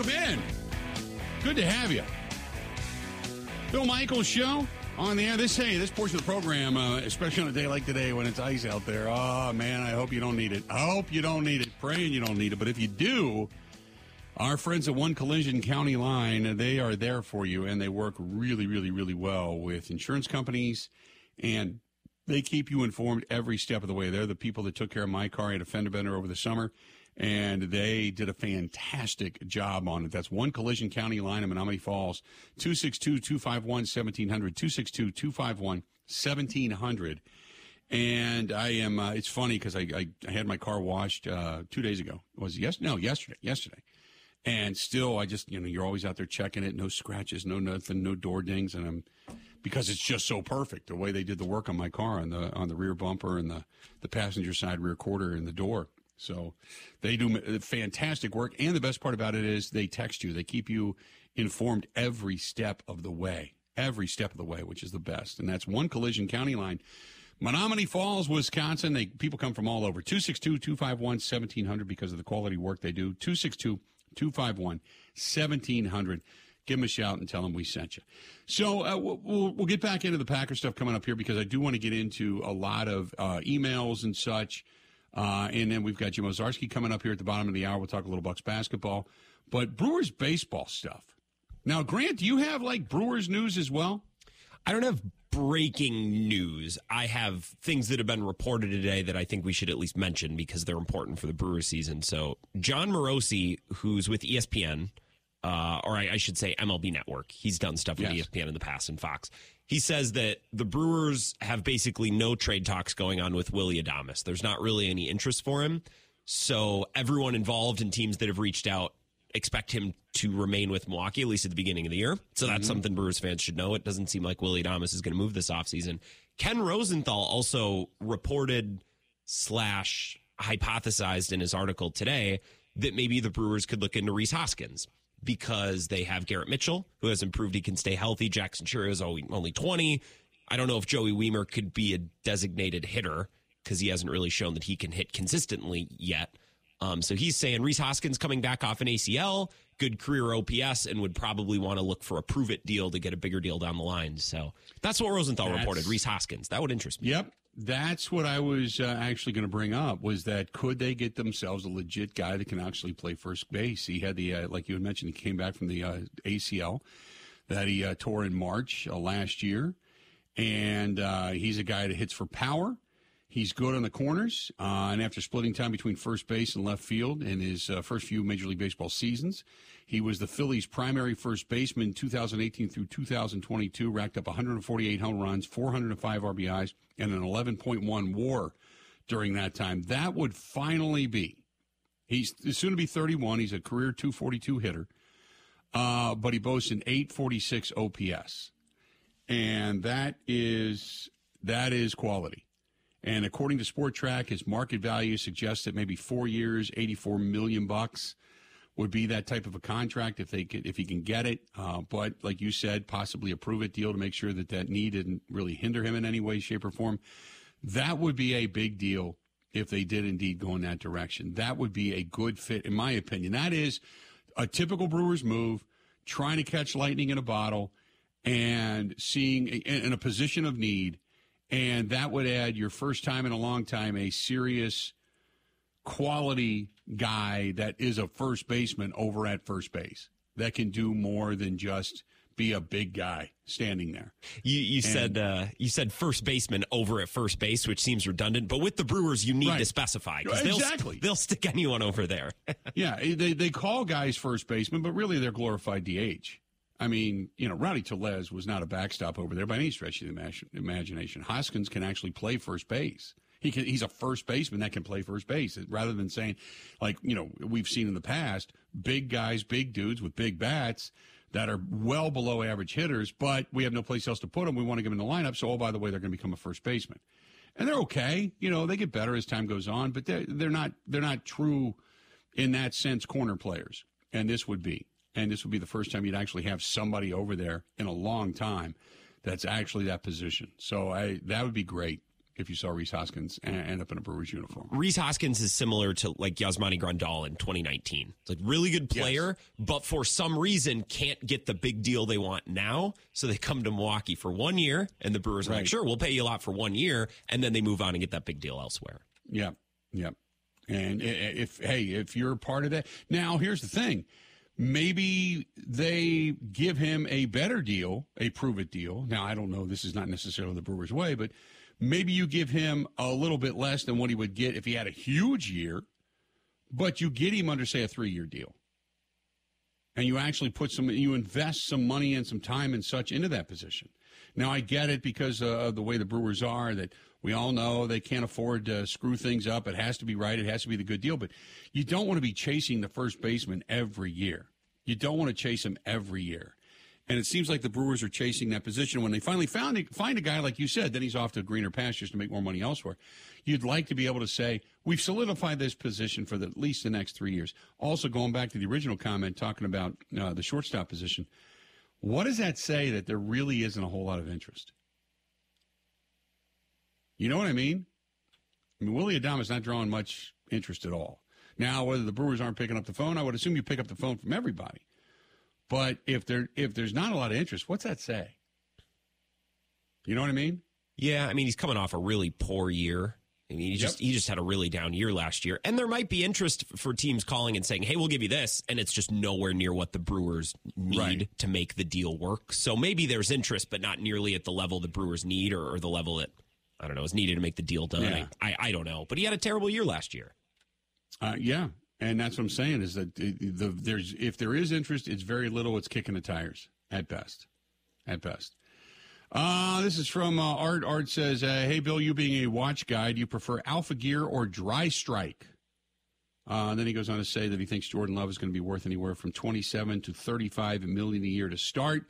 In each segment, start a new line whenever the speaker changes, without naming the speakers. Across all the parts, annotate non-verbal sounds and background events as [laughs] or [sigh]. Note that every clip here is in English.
Welcome in. Good to have you. Bill Michaels Show on the air. This hey, this portion of the program, uh, especially on a day like today when it's ice out there. Oh man, I hope you don't need it. I hope you don't need it. Praying you don't need it. But if you do, our friends at One Collision County Line, they are there for you, and they work really, really, really well with insurance companies, and they keep you informed every step of the way. They're the people that took care of my car. Had a fender bender over the summer and they did a fantastic job on it. That's one Collision County line in Menomonee Falls, 262-251-1700, 262-251-1700. And I am, uh, it's funny because I, I, I, had my car washed uh, two days ago. It was yes, no, yesterday, yesterday. And still, I just, you know, you're always out there checking it. No scratches, no nothing, no door dings. And I'm, because it's just so perfect the way they did the work on my car on the on the rear bumper and the the passenger side rear quarter and the door so they do fantastic work. And the best part about it is they text you, they keep you informed every step of the way, every step of the way, which is the best. And that's one collision county line. Menomonee Falls, Wisconsin. They people come from all over. 262-251-1700 because of the quality work they do. 262-251-1700. Give them a shout and tell them we sent you. So uh, we'll, we'll get back into the Packer stuff coming up here because I do want to get into a lot of uh, emails and such. Uh, and then we've got Jim Owczarski coming up here at the bottom of the hour. We'll talk a little Bucks basketball, but Brewers baseball stuff. Now, Grant, do you have like Brewers news as well?
I don't have breaking news. I have things that have been reported today that I think we should at least mention because they're important for the Brewers season. So, Jon Morosi, who's with ESPN, uh, or I, I, should say MLB Network, he's done stuff with yes. ESPN in the past and Fox. He says that the Brewers have basically no trade talks going on with Willy Adames. There's not really any interest for him. So everyone involved in teams that have reached out expect him to remain with Milwaukee, at least at the beginning of the year. So that's mm-hmm. something Brewers fans should know. It doesn't seem like Willy Adames is going to move this offseason. Ken Rosenthal also reported slash hypothesized in his article today that maybe the Brewers could look into Rhys Hoskins because they have Garrett Mitchell, who has improved. He can stay healthy. Jackson Chourio is only 20. I don't know if Joey Wiemer could be a designated hitter because he hasn't really shown that he can hit consistently yet. Um, so he's saying Rhys Hoskins coming back off an ACL, good career OPS, and would probably want to look for a prove it deal to get a bigger deal down the line. So that's what Rosenthal that's, reported. Rhys Hoskins. That would interest me.
Yep. That's what I was uh, actually going to bring up was that could they get themselves a legit guy that can actually play first base? He had the, uh, like you had mentioned, he came back from the uh, ACL that he uh, tore in March uh, last year. And uh, he's a guy that hits for power. He's good on the corners, and after splitting time between first base and left field in his first few Major League Baseball seasons, he was the Phillies' primary first baseman 2018 through 2022, racked up 148 home runs, 405 RBIs, and an 11.1 WAR during that time. That would finally be. He's soon to be 31. He's a career 242 hitter, uh, but he boasts an 846 OPS, and that is that is quality. And according to Spotrac, his market value suggests that maybe four years, 84 million bucks would be that type of a contract if they could, if he can get it. Uh, but like you said, possibly a prove it deal to make sure that that knee didn't really hinder him in any way, shape, or form. That would be a big deal if they did indeed go in that direction. That would be a good fit, in my opinion. That is a typical Brewers move, trying to catch lightning in a bottle and seeing in a position of need and that would add your first time in a long time a serious quality guy that is a first baseman over at first base that can do more than just be a big guy standing there.
You you and, said uh, you said first baseman over at first base, which seems redundant. But with the Brewers, you need right. to specify
because exactly
they'll, they'll stick anyone over there. [laughs]
yeah, they they call guys first baseman, but really they're glorified DH. I mean, you know, Rowdy Tellez was not a backstop over there by any stretch of the imagination. Hoskins can actually play first base. He can, he's a first baseman that can play first base rather than saying, like, you know, we've seen in the past, big guys, big dudes with big bats that are well below average hitters, but we have no place else to put them. We want to get them in the lineup. So, oh, by the way, they're going to become a first baseman. And they're okay. You know, they get better as time goes on, but they're, they're not, they're not true in that sense corner players. And this would be and this would be the first time you'd actually have somebody over there in a long time that's actually that position. So I that would be great if you saw Rhys Hoskins end up in a Brewers uniform.
Rhys Hoskins is similar to like Yasmani Grandal in 2019. It's like really good player, yes. but for some reason can't get the big deal they want now. So they come to Milwaukee for one year, and the Brewers are like, sure, we'll pay you a lot for one year, and then they move on and get that big deal elsewhere.
Yeah, yeah. And if hey, if you're part of that, now here's the thing maybe they give him a better deal, a prove it deal. Now, I don't know. This is not necessarily the Brewers' way, but maybe you give him a little bit less than what he would get if he had a huge year, but you get him under, say, a three year deal. And you actually put some, you invest some money and some time and such into that position. Now, I get it because of the way the Brewers are that we all know they can't afford to screw things up. It has to be right. It has to be the good deal. But you don't want to be chasing the first baseman every year. You don't want to chase him every year. And it seems like the Brewers are chasing that position. When they finally found a, find a guy like you said, then he's off to greener pastures to make more money elsewhere. You'd like to be able to say we've solidified this position for the, at least the next three years. Also, going back to the original comment talking about uh, the shortstop position, what does that say that there really isn't a whole lot of interest? You know what I mean? I mean, Willy Adames not drawing much interest at all. Now, whether the Brewers aren't picking up the phone, I would assume you pick up the phone from everybody. But if there if there's not a lot of interest, what's that say? You know what I mean?
Yeah, I mean he's coming off a really poor year. I mean, he just he just had a really down year last year, and there might be interest for teams calling and saying, "Hey, we'll give you this," and it's just nowhere near what the Brewers need right. to make the deal work. So maybe there's interest, but not nearly at the level the Brewers need, or, or the level that I don't know is needed to make the deal done. Yeah. I, I, I don't know, but he had a terrible year last year.
Uh, yeah, and that's what I'm saying is that the, the, there's if there is interest, it's very little. It's kicking the tires at best, at best. Uh, this is from uh, Art. Art says, uh, "Hey Bill, you being a watch guy, do you prefer Alpha Gear or Dry Strike?" Uh, then he goes on to say that he thinks Jordan Love is going to be worth anywhere from 27 to 35 million a year to start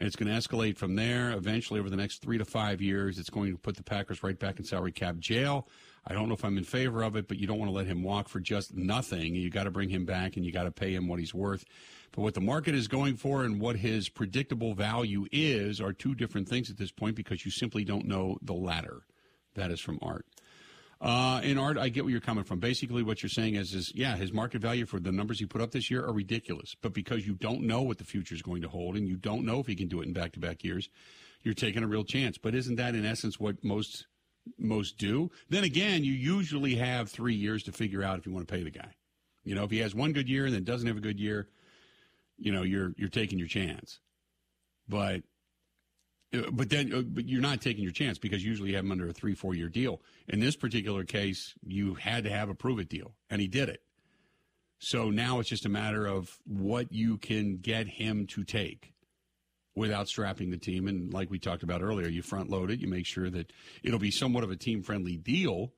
and it's going to escalate from there. Eventually, over the next three to five years, it's going to put the Packers right back in salary cap jail. I don't know if I'm in favor of it, but you don't want to let him walk for just nothing. You got to bring him back and you got to pay him what he's worth. But what the market is going for and what his predictable value is are two different things at this point because you simply don't know the latter. That is from Art. Uh, in art, I get where you're coming from. Basically, what you're saying is, is yeah, his market value for the numbers he put up this year are ridiculous. But because you don't know what the future is going to hold, and you don't know if he can do it in back-to-back years, you're taking a real chance. But isn't that in essence what most most do? Then again, you usually have three years to figure out if you want to pay the guy. You know, if he has one good year and then doesn't have a good year, you know, you're you're taking your chance. But uh, but then uh, but you're not taking your chance because usually you have him under a three four year deal in this particular case you had to have a prove it deal and he did it so now it's just a matter of what you can get him to take without strapping the team and like we talked about earlier you front load it you make sure that it'll be somewhat of a team friendly deal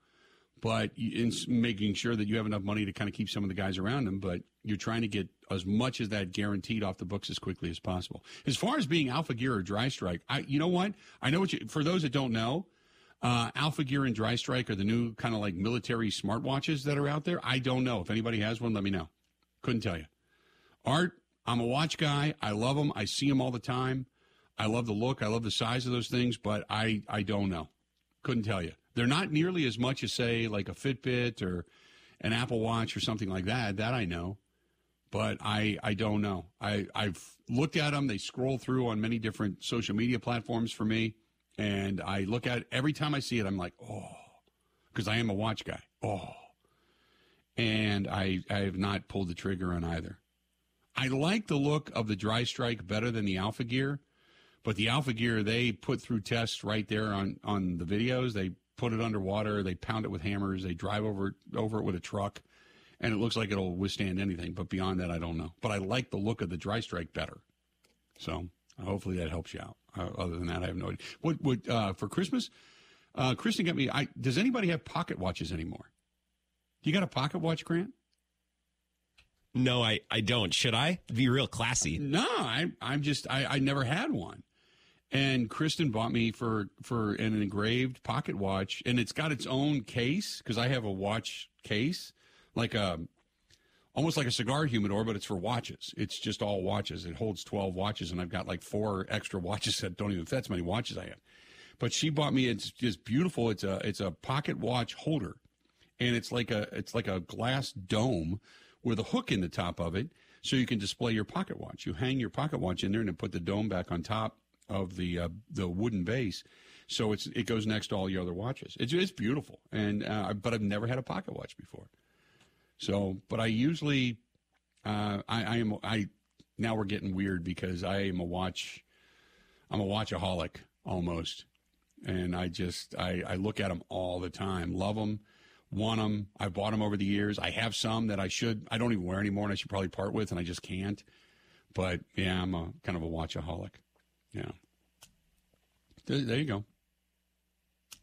but in making sure that you have enough money to kind of keep some of the guys around them. but you're trying to get as much as that guaranteed off the books as quickly as possible. As far as being Alpha Gear or Dry Strike, I you know what? I know what you for those that don't know, uh, Alpha Gear and Dry Strike are the new kind of like military smartwatches that are out there. I don't know. If anybody has one, let me know. Couldn't tell you. Art, I'm a watch guy. I love them. I see them all the time. I love the look. I love the size of those things, but I, I don't know. Couldn't tell you. They're not nearly as much as, say, like a Fitbit or an Apple Watch or something like that. That I know but I, I don't know. I, I've looked at them. They scroll through on many different social media platforms for me. And I look at it every time I see it, I'm like, oh, because I am a watch guy. Oh. And I, I have not pulled the trigger on either. I like the look of the dry strike better than the alpha gear, but the alpha gear, they put through tests right there on, on the videos. They put it underwater. They pound it with hammers. They drive over, over it with a truck and it looks like it'll withstand anything. But beyond that, I don't know. But I like the look of the dry strike better. So hopefully that helps you out. Uh, other than that, I have no idea. What would uh, for Christmas? Uh, Kristen got me. I, does anybody have pocket watches anymore? You got a pocket watch, Grant?
No, I, I don't. Should I be real classy?
No, I I'm just I, I never had one. And Kristen bought me for for an engraved pocket watch, and it's got its own case because I have a watch case, like a almost like a cigar humidor, but it's for watches. It's just all watches. It holds 12 watches, and I've got like four extra [laughs] watches that don't even fit. That's many watches I have. But she bought me it's just beautiful. It's a it's a pocket watch holder, and it's like a it's like a glass dome with a hook in the top of it, so you can display your pocket watch. You hang your pocket watch in there and then put the dome back on top of the uh, the wooden base. So it's it goes next to all your other watches. It's it's beautiful, and uh, but I've never had a pocket watch before. So, but I usually uh, I, I am I now we're getting weird because I am a watch I'm a watchaholic almost, and I just I, I look at them all the time, love them, want them. I've bought them over the years. I have some that I should I don't even wear anymore, and I should probably part with, and I just can't. But yeah, I'm a kind of a watchaholic. Yeah. There, there you go.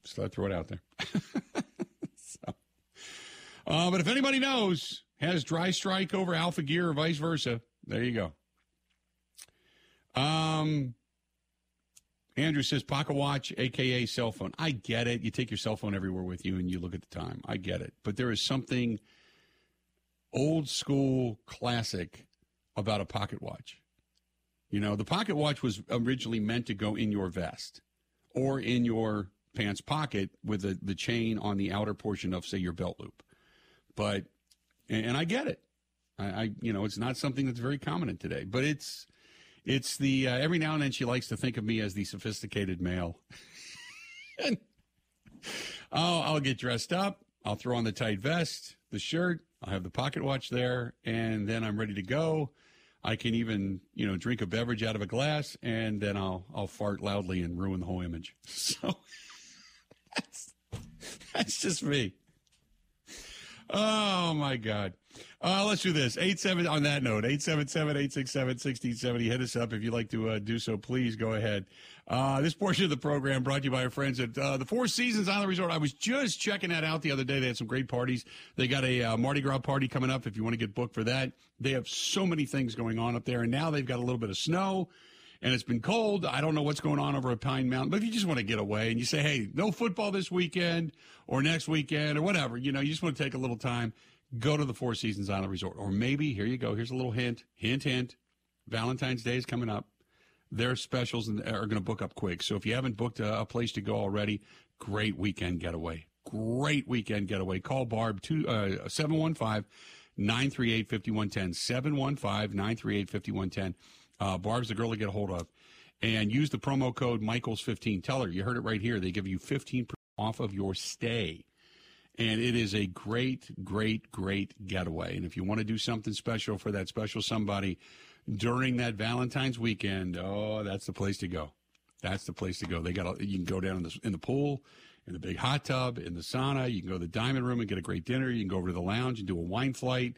Just thought I'd throw it out there. [laughs] so, uh, but if anybody knows, has dry strike over alpha gear or vice versa, there you go. Um, Andrew says pocket watch, aka cell phone. I get it. You take your cell phone everywhere with you and you look at the time. I get it. But there is something old school classic about a pocket watch. You know, the pocket watch was originally meant to go in your vest or in your pants pocket with the, the chain on the outer portion of, say, your belt loop. But, and, I get it. I, I, you know, it's not something that's very common today, but it's, it's the, uh, every now and then she likes to think of me as the sophisticated male. [laughs] and, oh, I'll get dressed up. I'll throw on the tight vest, the shirt. I'll have the pocket watch there, and then I'm ready to go. I can even, you know, drink a beverage out of a glass, and then I'll I'll fart loudly and ruin the whole image. [laughs] So that's that's just me. Oh my God. Uh, let's do this. Eight seven on that note, 877-867-1670. Hit us up if you'd like to uh, do so. Please go ahead. Uh, this portion of the program brought to you by our friends at uh, the Four Seasons Island Resort. I was just checking that out the other day. They had some great parties. They got a uh, Mardi Gras party coming up if you want to get booked for that. They have so many things going on up there, and now they've got a little bit of snow and it's been cold. I don't know what's going on over at Pine Mountain, but if you just want to get away and you say, hey, no football this weekend or next weekend or whatever, you know, you just want to take a little time, go to the Four Seasons Island Resort. Or maybe, here you go, here's a little hint, hint, hint. Valentine's Day is coming up. Their specials are going to book up quick. So if you haven't booked a, a place to go already, great weekend getaway. Great weekend getaway. Call Barb to uh, 715 938 5110. 715 938 5110. Uh, Barb's the girl to get a hold of. And use the promo code Michaels15. Tell her, you heard it right here. They give you 15% off of your stay. And it is a great, great, great getaway. And if you want to do something special for that special somebody during that Valentine's weekend, oh, that's the place to go. That's the place to go. They got a, you can go down in the in the pool, in the big hot tub, in the sauna. You can go to the diamond room and get a great dinner. You can go over to the lounge and do a wine flight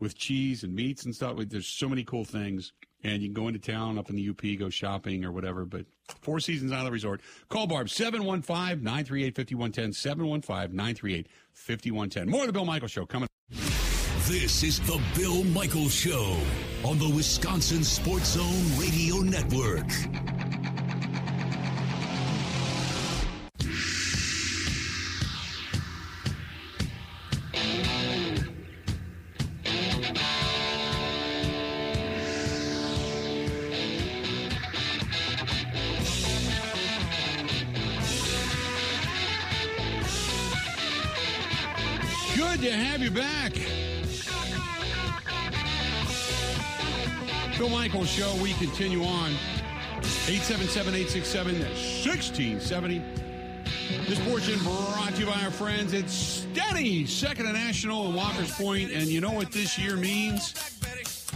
with cheese and meats and stuff. There's so many cool things and you can go into town up in the UP, go shopping or whatever. But Four Seasons Island Resort. Call Barb 715 938 5110. 715 938 5110. More of the Bill Michael Show coming.
This is the Bill Michael Show on the Wisconsin Sports Zone Radio Network.
To have you back. Bill Michaels Show, we continue on. 877-867-1670. This portion brought to you by our friends at Stenny's, second to national in Walker's Point. And you know what this year means?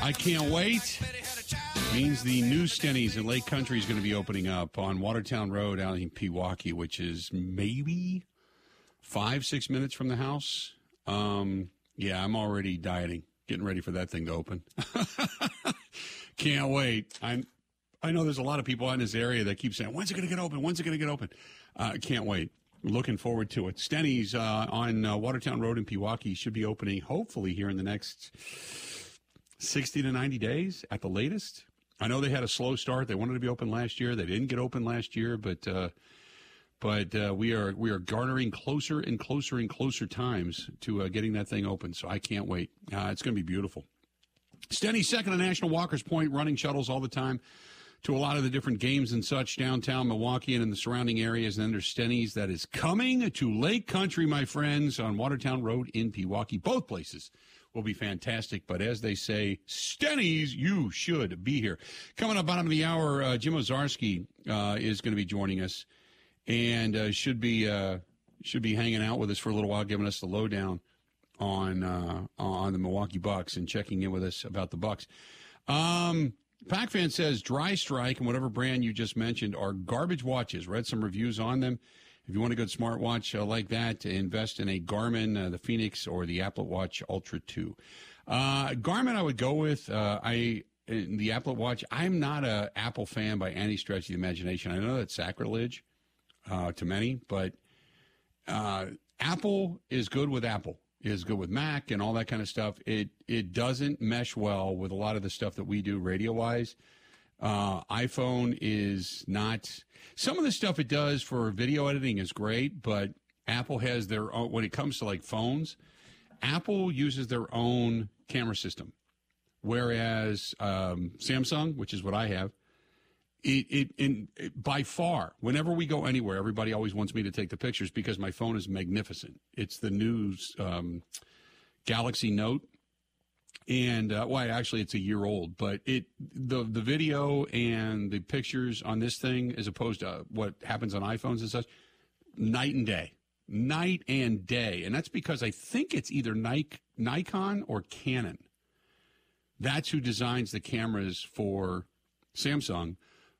I can't wait. It means the new Stenny's in Lake Country is going to be opening up on Watertown Road out in Pewaukee, which is maybe five, six minutes from the house. Um, yeah, I'm already dieting, getting ready for that thing to open. [laughs] Can't wait. I'm. I know there's a lot of people in this area that keep saying, "When's it going to get open? When's it going to get open?" Uh, can't wait. Looking forward to it. Stenny's uh, on uh, Watertown Road in Pewaukee should be opening hopefully here in the next 60 to 90 days at the latest. I know they had a slow start. They wanted to be open last year. They didn't get open last year, but uh, but uh, we are we are garnering closer and closer and closer times to uh, getting that thing open. So I can't wait. Uh, it's going to be beautiful. Stenny second to National Walker's Point, running shuttles all the time. to a lot of the different games and such downtown Milwaukee and in the surrounding areas. And then there's Stenny's that is coming to Lake Country, my friends, on Watertown Road in Pewaukee. Both places will be fantastic. But as they say, Stenny's, you should be here. Coming up bottom of the hour, uh, Jim Owczarski uh, is going to be joining us and uh, should be uh, should be hanging out with us for a little while, giving us the lowdown on uh, on the Milwaukee Bucks and checking in with us about the Bucks. Um, Pac fan says Dry Strike and whatever brand you just mentioned are garbage watches. Read some reviews on them. If you want a good smartwatch uh, like that, invest in a Garmin, uh, the Fenix, or the Apple Watch Ultra 2. Uh, Garmin, I would go with. Uh, I the Apple Watch. I'm not a Apple fan by any stretch of the imagination. I know that's sacrilege uh, to many, but uh, Apple is good with Apple is good with Mac and all that kind of stuff. It it doesn't mesh well with a lot of the stuff that we do radio wise. Uh, iPhone is not some of the stuff it does for video editing is great, but Apple has their own when it comes to like phones. Apple uses their own camera system, whereas um, Samsung, which is what I have, it, it, in, it, by far, whenever we go anywhere, everybody always wants me to take the pictures because my phone is magnificent. It's the new um, Galaxy Note, and uh, well, actually, it's a year old, but it the the video and the pictures on this thing, as opposed to what happens on iPhones and such, night and day, night and day, and that's because I think it's either Nikon or Canon. That's who designs the cameras for Samsung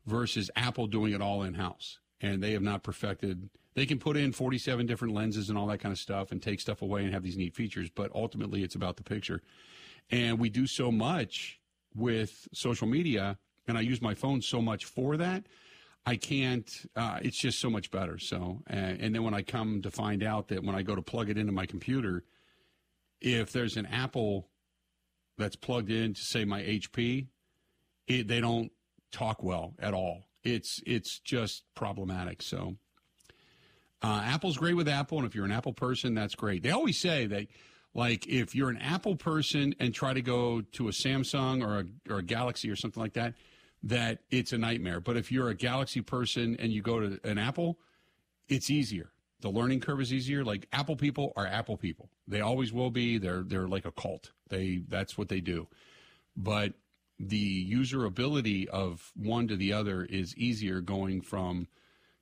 versus Apple doing it all in house. And they have not perfected. They can put in 47 different lenses and all that kind of stuff and take stuff away and have these neat features, but ultimately it's about the picture. And we do so much with social media, and I use my phone so much for that. I can't. Uh, it's just so much better. So, uh, and then when I come to find out that when I go to plug it into my computer, if there's an Apple that's plugged in to say my HP, it, they don't talk well at all. It's it's just problematic. So uh, Apple's great with Apple, and if you're an Apple person, that's great. They always say that like if you're an Apple person and try to go to a Samsung or a, or a Galaxy or something like that, that it's a nightmare. But if you're a Galaxy person and you go to an Apple, it's easier. The learning curve is easier. Like Apple people are Apple people. They always will be. They're they're like a cult. They that's what they do. But the userability of one to the other is easier going from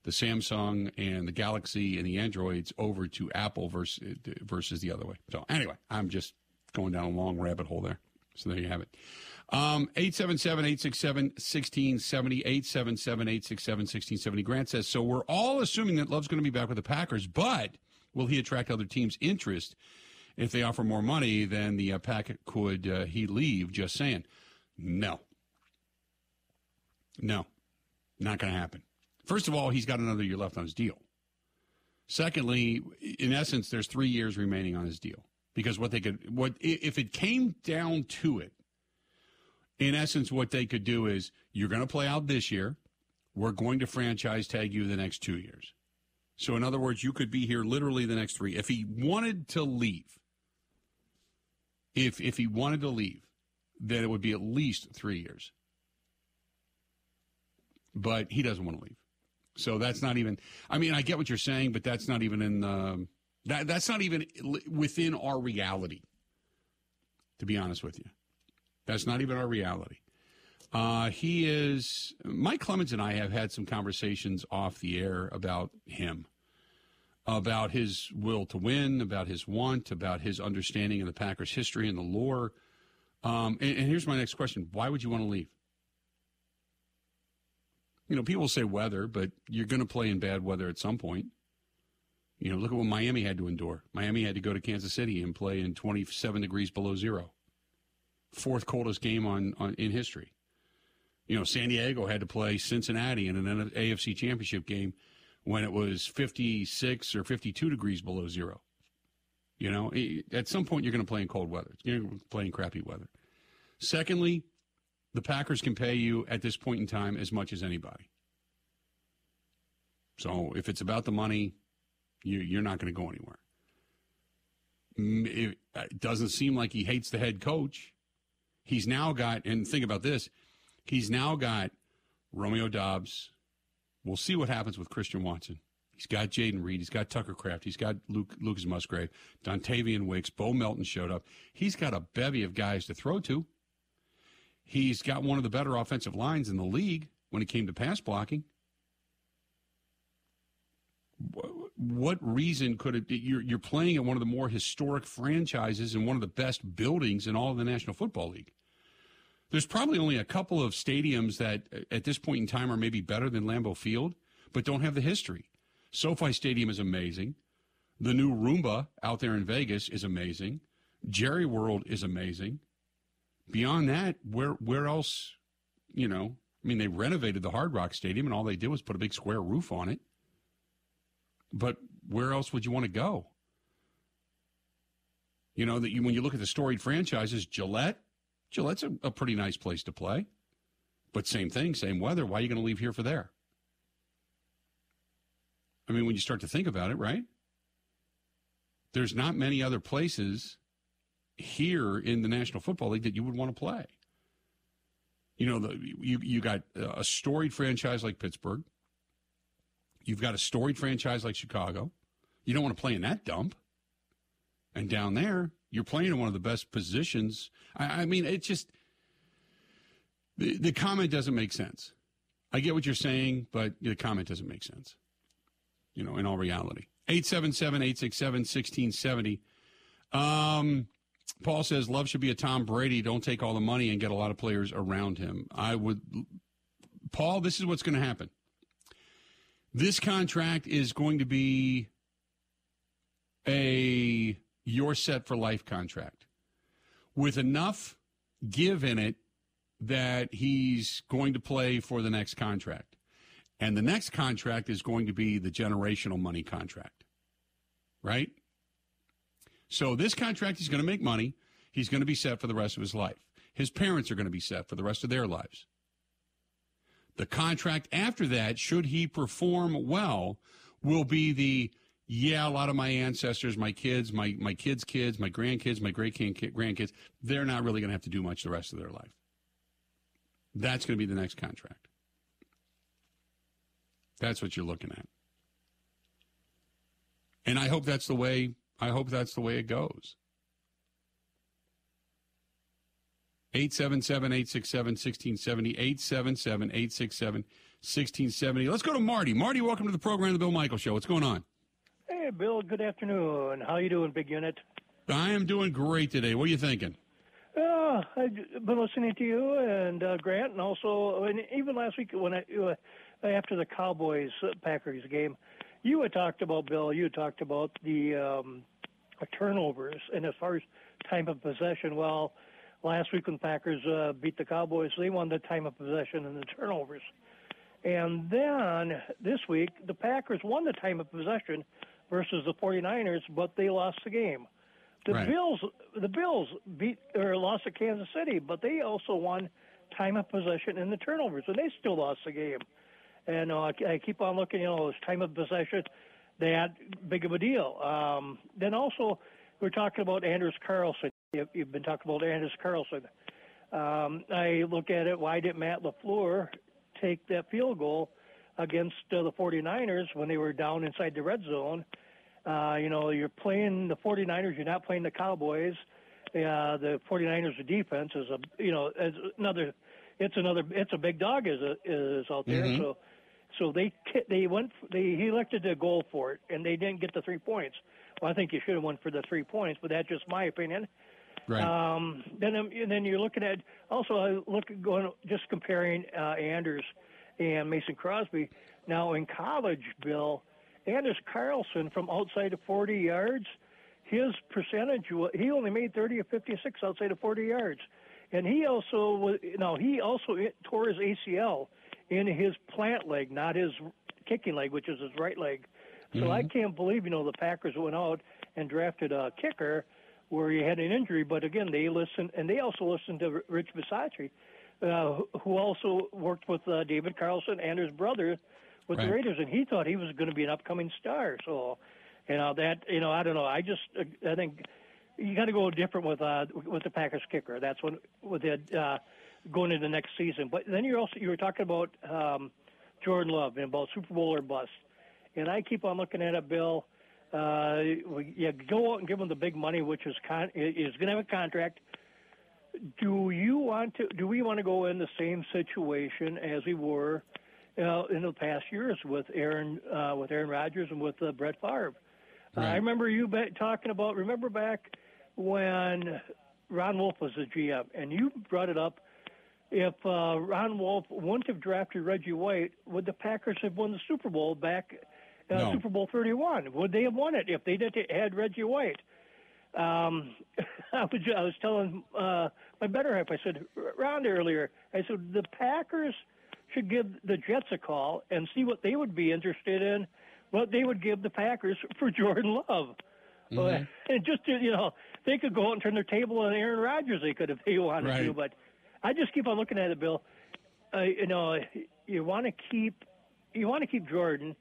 the Samsung and the Galaxy and the Androids over to Apple versus versus the other way. So anyway, I'm just going down a long rabbit hole there. So there you have it. Um, 877-867-1670, 877-867-1670. Grant says, so we're all assuming that Love's going to be back with the Packers, but will he attract other teams' interest if they offer more money than the uh, pack could uh, he leave? Just saying. No. No. Not going to happen. First of all, he's got another year left on his deal. Secondly, in essence, there's three years remaining on his deal because what they could, what if it came down to it, in essence, what they could do is you're going to play out this year. We're going to franchise tag you the next two years. So, in other words, you could be here literally the next three. If he wanted to leave, if if he wanted to leave, then it would be at least three years. But he doesn't want to leave. So that's not even. I mean, I get what you're saying, but that's not even in the. That that's not even within our reality. To be honest with you, that's not even our reality. Uh, he is. Mike Clemens and I have had some conversations off the air about him, about his will to win, about his want, about his understanding of the Packers' history and the lore. Um, and, and here's my next question: Why would you want to leave? You know, people say weather, but you're going to play in bad weather at some point. You know, look at what Miami had to endure. Miami had to go to Kansas City and play in 27 degrees below zero, fourth coldest game on, on in history. You know, San Diego had to play Cincinnati in an AFC championship game when it was 56 or 52 degrees below zero. You know, at some point you're going to play in cold weather. You're going to play in crappy weather. Secondly, the Packers can pay you at this point in time as much as anybody. So if it's about the money, you, are not going to go anywhere. It, it doesn't seem like he hates the head coach. He's now got, and think about this, he's now got Romeo Doubs. We'll see what happens with Christian Watson. He's got Jayden Reed. He's got Tucker Kraft. He's got Luke, Lucas Musgrave. Dontayvion Wicks. Bo Melton showed up. He's got a bevy of guys to throw to. He's got one of the better offensive lines in the league when it came to pass blocking. What reason could it be? You're, you're playing at one of the more historic franchises and one of the best buildings in all of the National Football League. There's probably only a couple of stadiums that uh, at this point in time are maybe better than Lambeau Field, but don't have the history. SoFi Stadium is amazing. The new Roomba out there in Vegas is amazing. Jerry World is amazing. Beyond that, where where else, you know, I mean they renovated the Hard Rock Stadium and all they did was put a big square roof on it. But where else would you want to go? You know that you, when you look at the storied franchises, Gillette, Gillette's a, a pretty nice place to play. But same thing, same weather. Why are you going to leave here for there? I mean, when you start to think about it, right? There's not many other places here in the National Football League that you would want to play. You know, the, you you got a storied franchise like Pittsburgh. You've got a storied franchise like Chicago. You don't want to play in that dump. And down there, you're playing in one of the best positions. I, I mean, it just the, the comment doesn't make sense. I get what you're saying, but the comment doesn't make sense you know, in all reality. 877 867 1670. Um, Paul says Love should be a Tom Brady. Don't take all the money and get a lot of players around him. I would, Paul, this is what's going to happen. This contract is going to be a your set for life contract with enough give in it that he's going to play for the next contract. And the next contract is going to be the generational money contract, right? So this contract, he's going to make money. He's going to be set for the rest of his life. His parents are going to be set for the rest of their lives. The contract after that, should he perform well, will be the yeah, a lot of my ancestors, my kids, my, my kids' kids, my grandkids, my great grandkids, they're not really going to have to do much the rest of their life. That's going to be the next contract. That's what you're looking at. And I hope that's the way I hope that's the way it goes. 877-867-1670 877-867-1670. Let's go to Marty. Marty, welcome to the program the Bill Michael show. What's going on?
Hey Bill, good afternoon. How you doing, big unit?
I am doing great today. What are you thinking?
Uh, I've been listening to you and uh, Grant, and also and even last week when I uh, after the Cowboys uh, Packers game, you had talked about Bill. You had talked about the um, turnovers, and as far as time of possession, well, last week when Packers uh, beat the Cowboys, they won the time of possession and the turnovers. And then this week, the Packers won the time of possession versus the 49ers, but they lost the game. The right. Bills, the Bills beat or lost to Kansas City, but they also won time of possession and the turnovers, and they still lost the game and uh, I keep on looking. You know, it's time of possession, that big of a deal. Um, then also, we're talking about Anders Carlson. You've been talking about Anders Carlson. Um, I look at it. Why did Matt LaFleur take that field goal against uh, the 49ers when they were down inside the red zone? Uh, you know, you're playing the 49ers. You're not playing the Cowboys. Uh, the 49ers defense is a you know another. It's another. It's a big dog is a, is out there. Mm-hmm. So so they they went they he elected to go for it, and they didn't get the three points. Well, I think you should have went for the three points, but that's just my opinion.
Right.
Um, then um, and then you're looking at also I look at going just comparing uh, Anders and Mason Crosby. Now in college, Bill Anders Carlson from outside of 40 yards, his percentage he only made 30 or 56 outside of 40 yards, and he also was now he also tore his ACL in his plant leg, not his kicking leg, which is his right leg. So mm-hmm. I can't believe, you know, the Packers went out and drafted a kicker where he had an injury. But again, they listened, and they also listened to Rich Bisaccia, uh, who also worked with uh, David Carlson and his brother with right. the Raiders, and he thought he was going to be an upcoming star. So, you know, that, you know, I don't know. I just, I think you got to go different with uh, with the Packers kicker. That's what with the uh, going into the next season. But then you're also you were talking about um, Jordan Love and about Super Bowl or bust, and I keep on looking at it, Bill. Uh, yeah, go out and give him the big money, which is con- is going to have a contract. Do you want to? Do we want to go in the same situation as we were uh, in the past years with Aaron uh, with Aaron Rodgers and with uh, Brett Favre? Uh, I remember you be- talking about. Remember back when Ron Wolf was the GM, and you brought it up. If uh, Ron Wolf wouldn't have drafted Reggie White, would the Packers have won the Super Bowl back? Uh,
No.
Super Bowl 31. Would they have won it if they didn't had Reggie White? Um, [laughs] I was I was telling uh, my better half. I said Ron earlier. I said the Packers should give the Jets a call and see what they would be interested in. What they would give the Packers for Jordan Love. Uh, [laughs] and just to, you know, they could go out and turn their table on Aaron Rodgers. They could if they wanted
Right.
to. But I just keep on looking at it, Bill. Uh, you know, you want to keep you want to keep Jordan,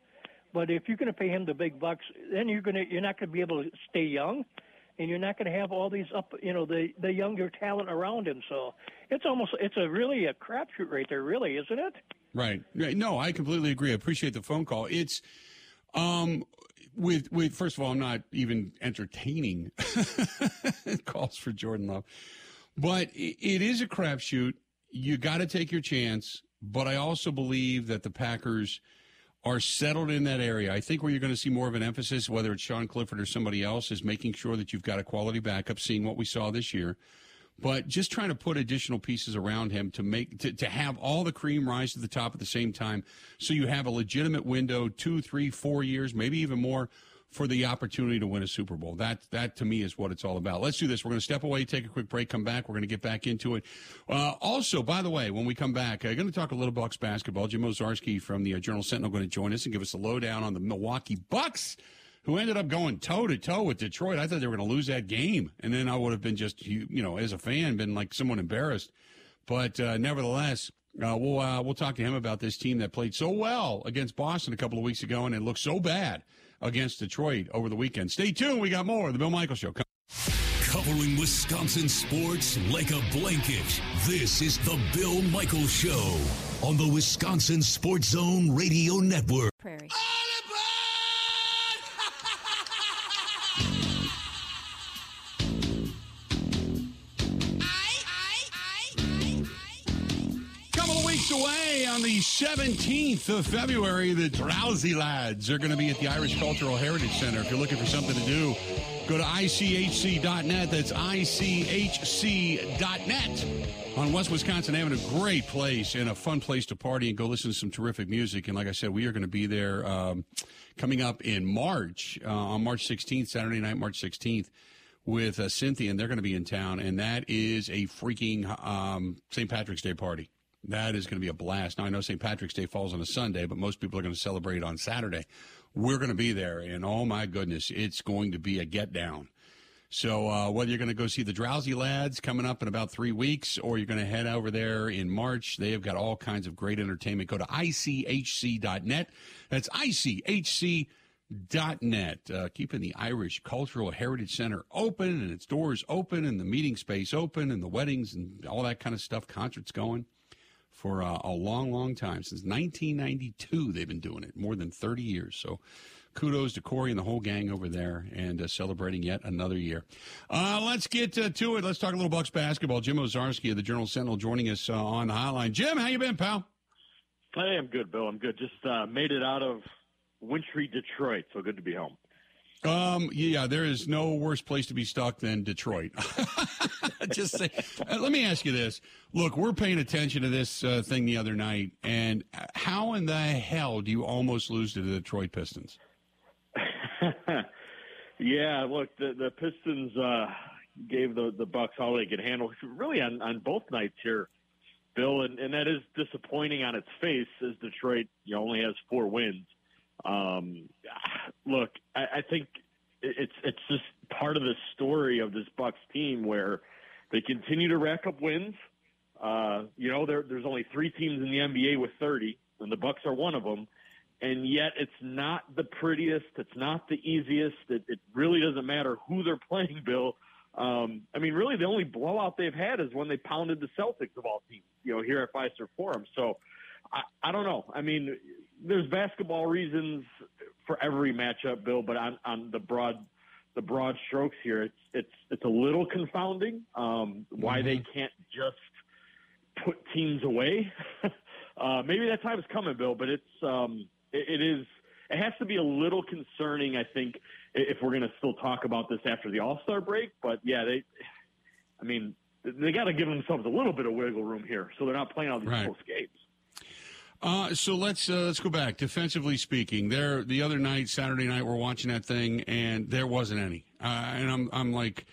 but if you're going to pay him the big bucks, then you're going to you're not going to be able to stay young, and you're not going to have all these up you know the the younger talent around him. So it's almost it's a really a crapshoot right there, really, isn't it?
Right. No, I completely agree. I appreciate the phone call. It's um with with first of all, I'm not even entertaining [laughs] calls for Jordan Love, but it, is a crapshoot. You got to take your chance, but I also believe that the Packers are settled in that area. I think where you're going to see more of an emphasis, whether it's Sean Clifford or somebody else, is making sure that you've got a quality backup, seeing what we saw this year but just trying to put additional pieces around him to make to, to have all the cream rise to the top at the same time so you have a legitimate window two three four years maybe even more for the opportunity to win a super bowl. That that to me is what it's all about. Let's do this. We're going to step away take a quick break come back. We're going to get back into it. Uh, also by the way when we come back i'm going to talk a little bucks basketball. Jim Owczarski from the uh, journal sentinel going to join us and give us a lowdown on the milwaukee bucks who ended up going toe to toe with Detroit. I thought they were going to lose that game, and then I would have been just you know as a fan been like someone embarrassed. But uh, nevertheless, uh, we'll uh, we'll talk to him about this team that played so well against Boston a couple of weeks ago, and it looked so bad against Detroit over the weekend. Stay tuned. We got more of the Bill Michael Show. Come-
Covering Wisconsin sports like a blanket. This is the Bill Michael Show on the Wisconsin Sports Zone Radio Network.
Prairie.
Couple 17th of February, the Drowsy Lads are going to be at the Irish Cultural Heritage Center. If you're looking for something to do, go to ICHC.net. That's ICHC.net on West Wisconsin Avenue. A great place and a fun place to party and go listen to some terrific music. And like I said, we are going to be there um, coming up in March, uh, on March 16th, Saturday night, March 16th with uh, Cynthia, and they're going to be in town, and that is a freaking um, St. Patrick's Day party. That is going to be a blast. Now I know St. Patrick's Day falls on a Sunday, but most people are going to celebrate on Saturday. We're going to be there, and oh my goodness, it's going to be a get down. So uh, whether you're going to go see the Drowsy Lads coming up in about three weeks, or you're going to head over there in March, they have got all kinds of great entertainment. Go to ichc.net. That's ichc net uh, keeping the irish cultural heritage center open and its doors open and the meeting space open and the weddings and all that kind of stuff concerts going for uh, a long long time since 1992 they've been doing it more than 30 years so kudos to corey and the whole gang over there and uh, celebrating yet another year uh, let's get uh, to it let's talk a little bucks basketball jim Owczarski of the journal sentinel joining us uh, on the hotline jim how you been pal
Hey, I'm good, Bill. I'm good. Just uh, made it out of wintry Detroit, so good to be home.
Um, yeah, there is no worse place to be stuck than Detroit. [laughs] Just say, uh, let me ask you this. Look, we're paying attention to this uh, thing the other night, and uh, how in the hell do you almost lose to the Detroit Pistons? [laughs]
yeah, look, the the Pistons uh, gave the the Bucks all they could handle. Really, on on both nights here, Bill, and, and that is disappointing on its face, as Detroit you know, only has four wins. Um, look, I, I think it's it's just part of the story of this Bucks team where they continue to rack up wins. Uh, you know, there, there's only three teams in the NBA with 30, and the Bucks are one of them. And yet, it's not the prettiest. It's not the easiest. It, it really doesn't matter who they're [laughs] playing, Bill. Um, I mean, really, the only blowout they've had is when they pounded the Celtics of all teams. you know, here at Fiserv Forum. So I, I don't know. I mean, there's basketball reasons for every matchup, Bill, but on, on the broad the broad strokes here, it's it's it's a little confounding um, why mm-hmm. they can't just put teams away. [laughs] uh, maybe that time is coming, Bill, but it's um, it, it is it has to be a little concerning, I think, if we're going to still talk about this after the All Star break. But yeah, they, I mean, they got to give themselves a little bit of wiggle room here, so they're not playing all these right. close games.
Uh, so let's uh, let's go back. Defensively speaking, there the other night, Saturday night, we're watching that thing, and there wasn't any. Uh, and I'm I'm like,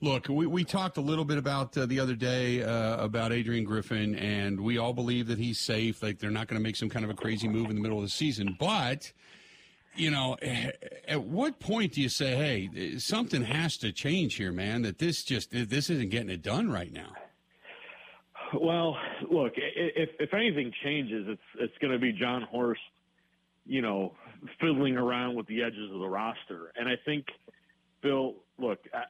look, we, we talked a little bit about uh, the other day uh, about Adrian Griffin, and we all believe that he's safe. Like they're not going to make some kind of a crazy move in the middle of the season, but you know, at what point do you say, "Hey, something has to change here, man"? That this just this isn't getting it done right now.
Well, look, if if anything changes, it's it's going to be Jon Horst, you know, fiddling around with the edges of the roster, and I think, Bill, look, uh,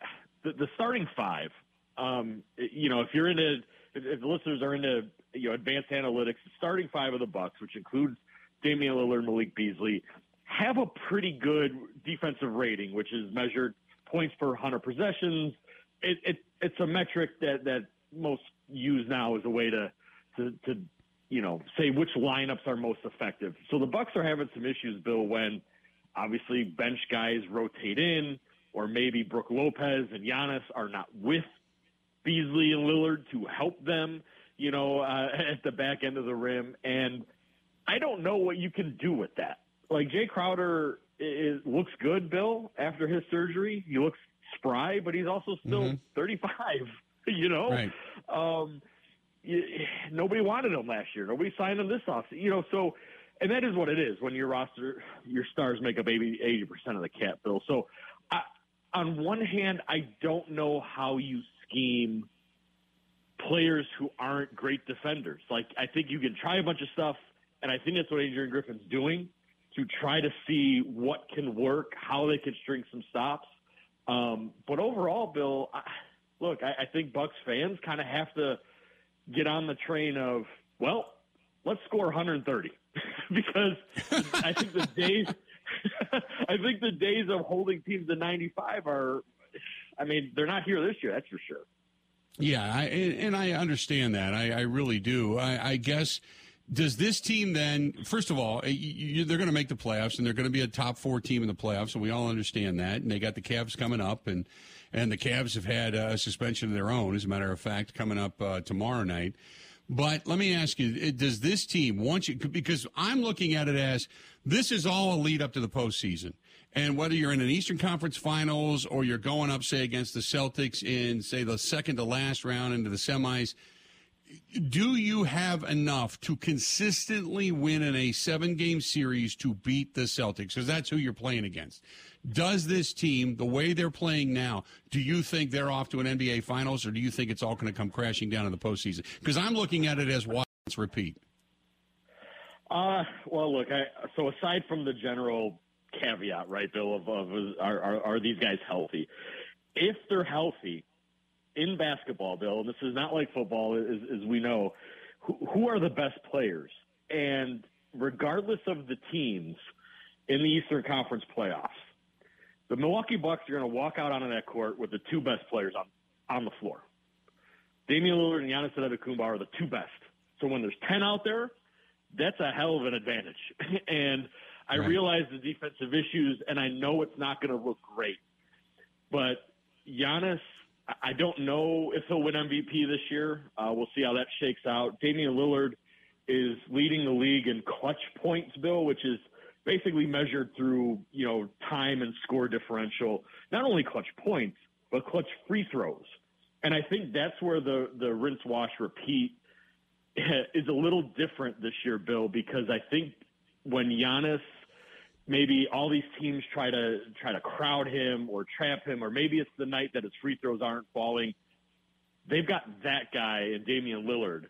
the, the starting five, um, you know, if you're into, if, the listeners are into, you know, advanced analytics, the starting five of the Bucks, which includes Damian Lillard, Malik Beasley, have a pretty good defensive rating, which is measured points per 100 possessions. It, it, it's a metric that, that most use now as a way to, to, to, you know, say which lineups are most effective. So the Bucks are having some issues, Bill, when obviously bench guys rotate in, or maybe Brook Lopez and Giannis are not with Beasley and Lillard to help them, you know, uh, [laughs] at the back end of the rim. And I don't know what you can do with that like Jae Crowder is, looks good, Bill, after his surgery. He looks spry, but he's also still mm-hmm. 35. [laughs] You know,
right.
um, nobody wanted him last year. Nobody signed him this off. You know, so and that is what it is when your roster, your stars make up 80 percent of the cap, Bill. So, I, on one hand, I don't know how you scheme players who aren't great defenders. Like I think you can try a bunch of stuff, and I think that's what Adrian Griffin's doing to try to see what can work, how they can string some stops. Um, but overall, Bill, I, look, I, I think Bucks fans kind of have to get on the train of, well, let's score 130 [laughs] because I think the days, [laughs] I think the days of holding teams to 95 are, I mean, they're not here this year. That's for sure.
Yeah, I, and I understand that. I, I really do. I, I guess does this team then, first of all, you, they're going to make the playoffs and they're going to be a top four team in the playoffs, and we all understand that. And they got the Cavs coming up, and and the Cavs have had a suspension of their own, as a matter of fact, coming up uh, tomorrow night. But let me ask you: Does this team want you? Because I'm looking at it as this is all a lead up to the postseason. And whether you're in an Eastern Conference Finals or you're going up, say, against the Celtics in, say, the second to last round into the semis, do you have enough to consistently win in a seven game series to beat the Celtics? Because that's who you're playing against. Does this team, the way they're playing now, do you think they're off to an NBA Finals, or do you think it's all going to come crashing down in the postseason? Because I'm looking at it as once repeat.
Uh, well, look, I, so aside from the general caveat, right, Bill, of, of are, are, are these guys healthy? If they're healthy, in basketball, Bill, and this is not like football, as, as we know, who, who are the best players? And regardless of the teams in the Eastern Conference playoffs, the Milwaukee Bucks are going to walk out onto that court with the two best players on, on the floor. Damian Lillard and Giannis Antetokounmpo are the two best. So when there's 10 out there, that's a hell of an advantage. [laughs] and I right. realize the defensive issues, and I know it's not going to look great. But Giannis I don't know if he'll win MVP this year. Uh, we'll see how that shakes out. Damian Lillard is leading the league in clutch points, Bill, which is basically measured through you know time and score differential. Not only clutch points, but clutch free throws. And I think that's where the the rinse, wash, repeat [laughs] is a little different this year, Bill, because I think when Giannis – maybe all these teams try to try to crowd him or trap him, or maybe it's the night that his free throws aren't falling. They've got that guy and Damian Lillard.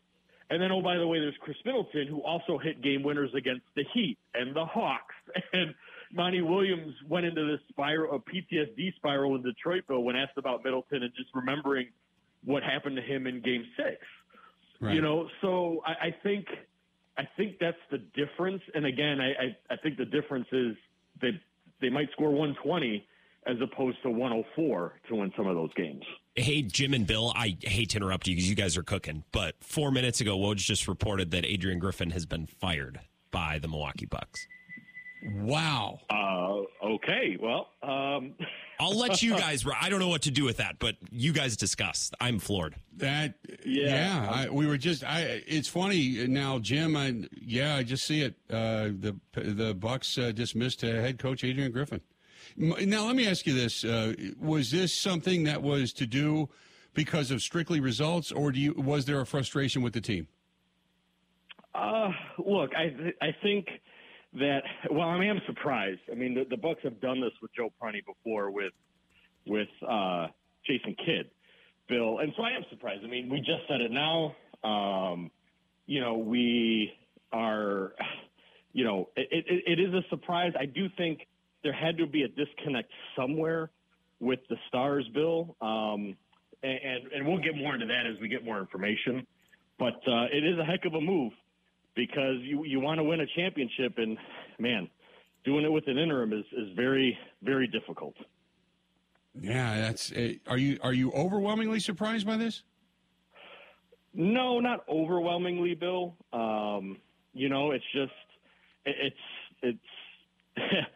And then, oh, by the way, there's Khris Middleton, who also hit game winners against the Heat and the Hawks. [laughs] And Monty Williams went into this spiral, a PTSD spiral in Detroit, Bill, when asked about Middleton and just remembering what happened to him in game six.
Right.
You know, so I, I think I think that's the difference. And again, I, I, I think the difference is that they might score 120 as opposed to 104 to win some of those games.
Hey, Jim and Bill, I hate to interrupt you because you guys are cooking, but four minutes ago, Woj just reported that Adrian Griffin has been fired by the Milwaukee Bucks.
Wow.
Uh, okay, well, um, [laughs]
I'll let you guys. I don't know what to do with that, but you guys discuss. I'm floored.
That
Yeah.
yeah, I, we were just. I. It's funny now, Jim. I yeah, I just see it. Uh, the the Bucks uh, dismissed uh, head coach Adrian Griffin. Now let me ask you this: uh, Was this something that was to do because of strictly results, or do you was there a frustration with the team?
Uh, look, I th- I think that well, I I'm surprised. I mean, the, the Bucks have done this with Joe Prunty before with with uh, Jason Kidd, Bill, and so I am surprised. I mean, we just said it now. Um, you know, we are. You know, it, it, it is a surprise. I do think there had to be a disconnect somewhere with the Stars, Bill. Um, and and we'll get more into that as we get more information. But uh, it is a heck of a move because you you want to win a championship, and man, doing it with an interim is is very very difficult.
Yeah, that's. Uh, are you are you overwhelmingly surprised by this?
No, not overwhelmingly, Bill. Um, you know, it's just it's it's [laughs]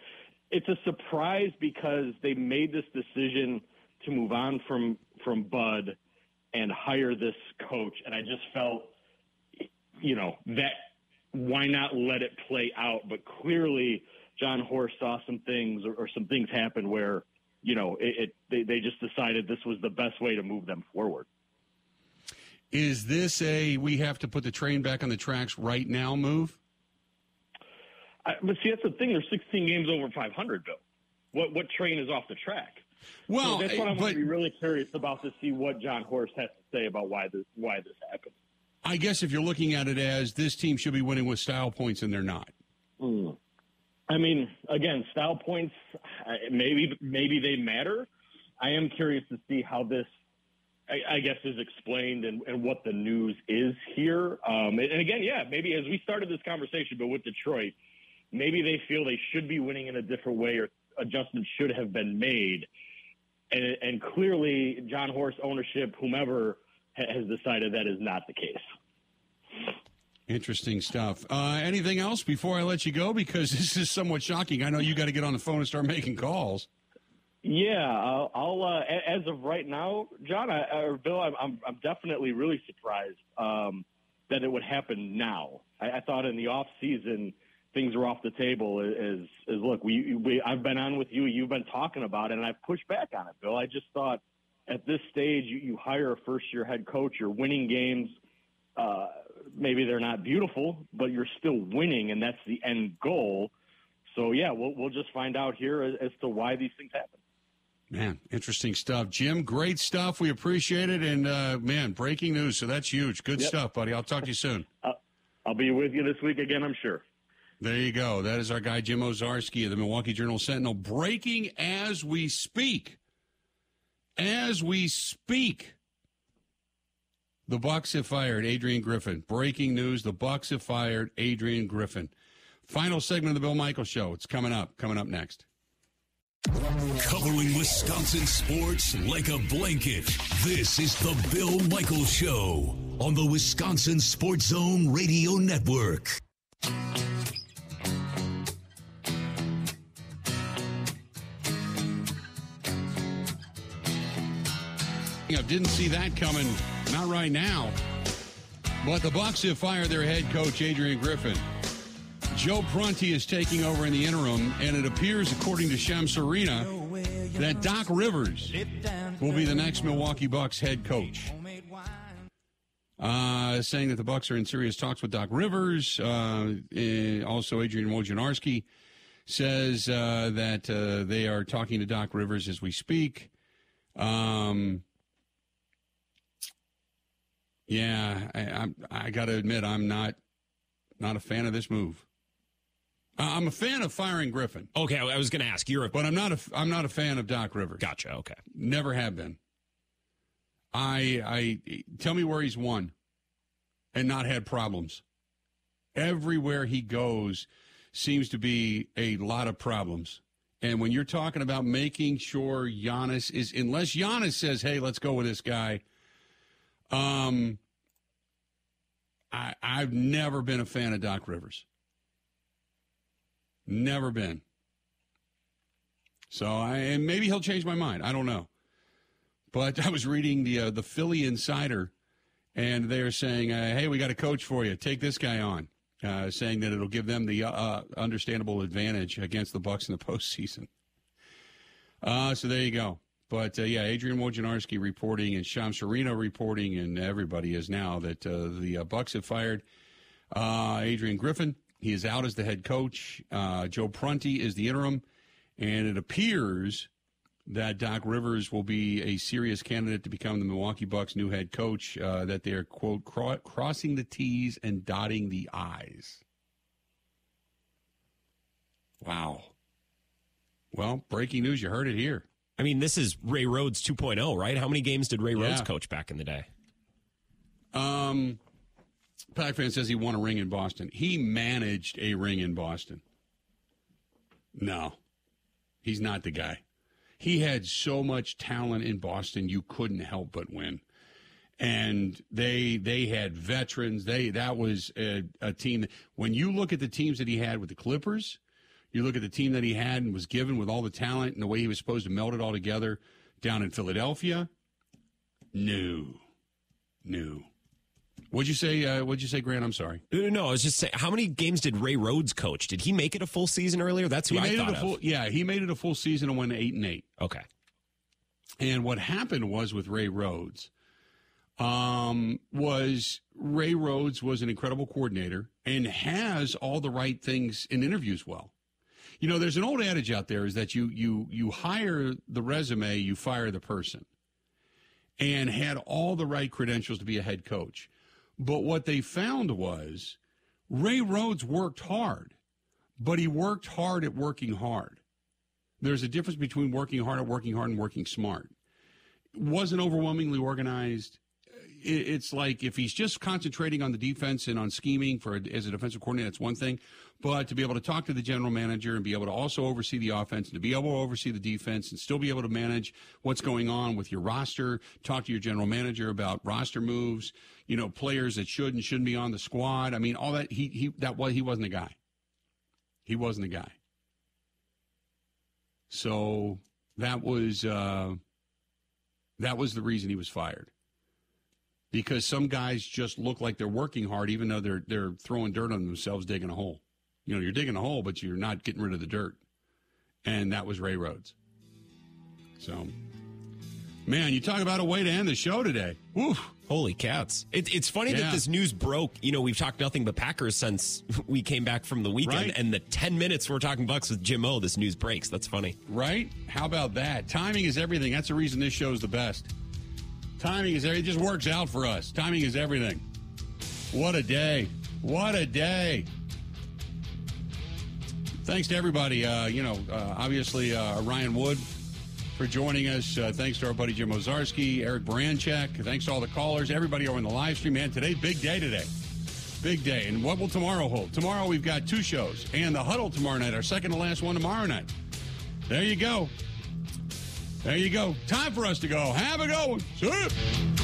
it's a surprise because they made this decision to move on from from Bud and hire this coach, and I just felt, you know, that why not let it play out? But clearly, Jon Horst saw some things or, or some things happen where you know it, it they, they just decided this was the best way to move them forward.
Is this a we have to put the train back on the tracks right now move?
I, but see, that's the thing. There's 16 games over 500, Bill. What what train is off the track?
Well,
so that's eh, what I'm going to be really curious about to see what Jon Horst has to say about why this why this happened.
I guess if you're looking at it as this team should be winning with style points and they're not.
I mean, again, style points maybe maybe they matter. I am curious to see how this, I, I guess, is explained and, and what the news is here. Um, and, again, yeah, maybe as we started this conversation, but with Detroit, maybe they feel they should be winning in a different way or adjustments should have been made. And, and clearly, Jon Horst ownership, whomever, has decided that is not the case.
Interesting stuff. Uh, anything else before I let you go? Because [laughs] this is somewhat shocking. I know you got to get on the phone and start making calls.
Yeah, I'll, I'll uh, as of right now, John I, or Bill, I'm, I'm, I'm definitely really surprised um, that it would happen now. I, I thought in the off season things were off the table. As, as look, we, we I've been on with you, you've been talking about it, and I've pushed back on it, Bill. I just thought at this stage you, you hire a first year head coach, you're winning games. Uh, maybe they're not beautiful, but you're still winning, and that's the end goal. So yeah, we'll we'll just find out here as, as to why these things happen.
Man, interesting stuff. Jim, great stuff. We appreciate it. And, uh, man, breaking news. So that's huge. Good
Yep.
stuff, buddy. I'll talk to you soon. [laughs]
I'll be with you this week again, I'm sure.
There you go. That is our guy, Jim Owczarski of the Milwaukee Journal Sentinel, breaking as we speak. As we speak. The Bucks have fired Adrian Griffin. Breaking news: The Bucks have fired Adrian Griffin. Final segment of the Bill Michaels Show. It's coming up. Coming up next.
Covering Wisconsin sports like a blanket. This is the Bill Michaels Show on the Wisconsin Sports Zone Radio Network.
I didn't see that coming. Not right now. But the Bucks have fired their head coach Adrian Griffin. Joe Prunty is taking over in the interim, and it appears, according to Shams Charania, that Doc Rivers will be the next Milwaukee Bucks head coach. Uh, saying that the Bucks are in serious talks with Doc Rivers. Uh, eh, also, Adrian Wojnarowski says uh, that uh, they are talking to Doc Rivers as we speak. Um, yeah, I, I'm, I got to admit, I'm not not a fan of this move. I'm a fan of firing Griffin,
Okay, I was going to ask. You're a
but I'm not a I'm not a fan of Doc Rivers.
gotcha. Okay,
Never have been. I I tell me where he's won. and not had problems. Everywhere he goes seems to be a lot of problems. And when you're talking about making sure Giannis is, unless Giannis says, "Hey, let's go with this guy," um, I, I've never been a fan of Doc Rivers. Never been. So I and maybe he'll change my mind. I don't know. But [laughs] I was reading the uh, the Philly Insider, and they're saying, uh, "Hey, we got a coach for you. Take this guy on." Uh, saying that it'll give them the uh, uh understandable advantage against the Bucks in the [laughs] postseason. Uh, so there you go. But uh, yeah, Adrian Wojnarowski reporting and Shams Charania reporting, and everybody is now that uh, the uh, Bucks have fired uh, Adrian Griffin. He is out as the head coach. Uh, Joe Prunty is the interim, and it appears that Doc Rivers will be a serious candidate to become the Milwaukee Bucks' new head coach. Uh, that they are quote cro- crossing the T's and dotting the I's. Wow. Well, breaking news. You heard it here.
I mean, this is Ray Rhodes 2.0, right? How many games did Ray
Yeah.
Rhodes coach back in the day?
Um, Pac fan says he won a ring in Boston. He managed a ring in Boston. No, he's not the guy. He had so much talent in Boston, you couldn't help but win. And they they had veterans. They that was a, a team. When you look at the teams that he had with the Clippers, you look at the team that he had and was given with all the talent and the way he was supposed to meld it all together down in Philadelphia. No, no. What'd you say? Uh, what'd you say, Grant? I'm sorry.
No, no, I was just saying, how many games did Ray Rhodes coach? Did he make it a full season earlier? That's who
He
I
made
thought
it a full.
of.
Yeah, he made it a full season and went eight and eight.
Okay.
And what happened was with Ray Rhodes, um, was Ray Rhodes was an incredible coordinator and has all the right things in interviews well. You know, there's an old adage out there is that you you you hire the resume, you fire the person. And had all the right credentials to be a head coach. But what they found was Ray Rhodes worked hard, but he worked hard at working hard. There's a difference between working hard at working hard and working smart. Wasn't overwhelmingly organized. It- It's like if he's just concentrating on the defense and on scheming for as a defensive coordinator, that's one thing. But to be able to talk to the general manager and be able to also oversee the offense and to be able to oversee the defense and still be able to manage what's going on with your roster, talk to your general manager about roster moves, you know, players that should and shouldn't be on the squad. I mean, all that he he that was he wasn't a guy. He wasn't a guy. So that was uh, that was the reason he was fired. Because some guys just look like they're working hard, even though they're they're throwing dirt on themselves, digging a hole. You know, you're digging a hole, but you're not getting rid of the dirt. And that was Ray Rhodes. So, man, you talk about a way to end the show today. Woof.
Holy cats. It, it's funny
Yeah.
that this news broke. You know, we've talked nothing but Packers since [laughs] we came back from the weekend.
Right.
And the 10 minutes we're talking Bucks with Jim O, this news breaks. That's funny.
Right? How about that? Timing is everything. That's the reason this show is the best. Timing is. It just works out for us. Timing is everything. What a day. What a day. Thanks to everybody. Uh, you know, uh, obviously, uh, Ryan Wood for joining us. Uh, thanks to our buddy Jim Owczarski, Eric Baranchak. Thanks to all the callers, everybody over in the live stream. Man, today, big day today. Big day. And what will tomorrow hold? Tomorrow, we've got two shows and the huddle tomorrow night, our second to last one tomorrow night. There you go. There you go. Time for us to go. Have a go. See.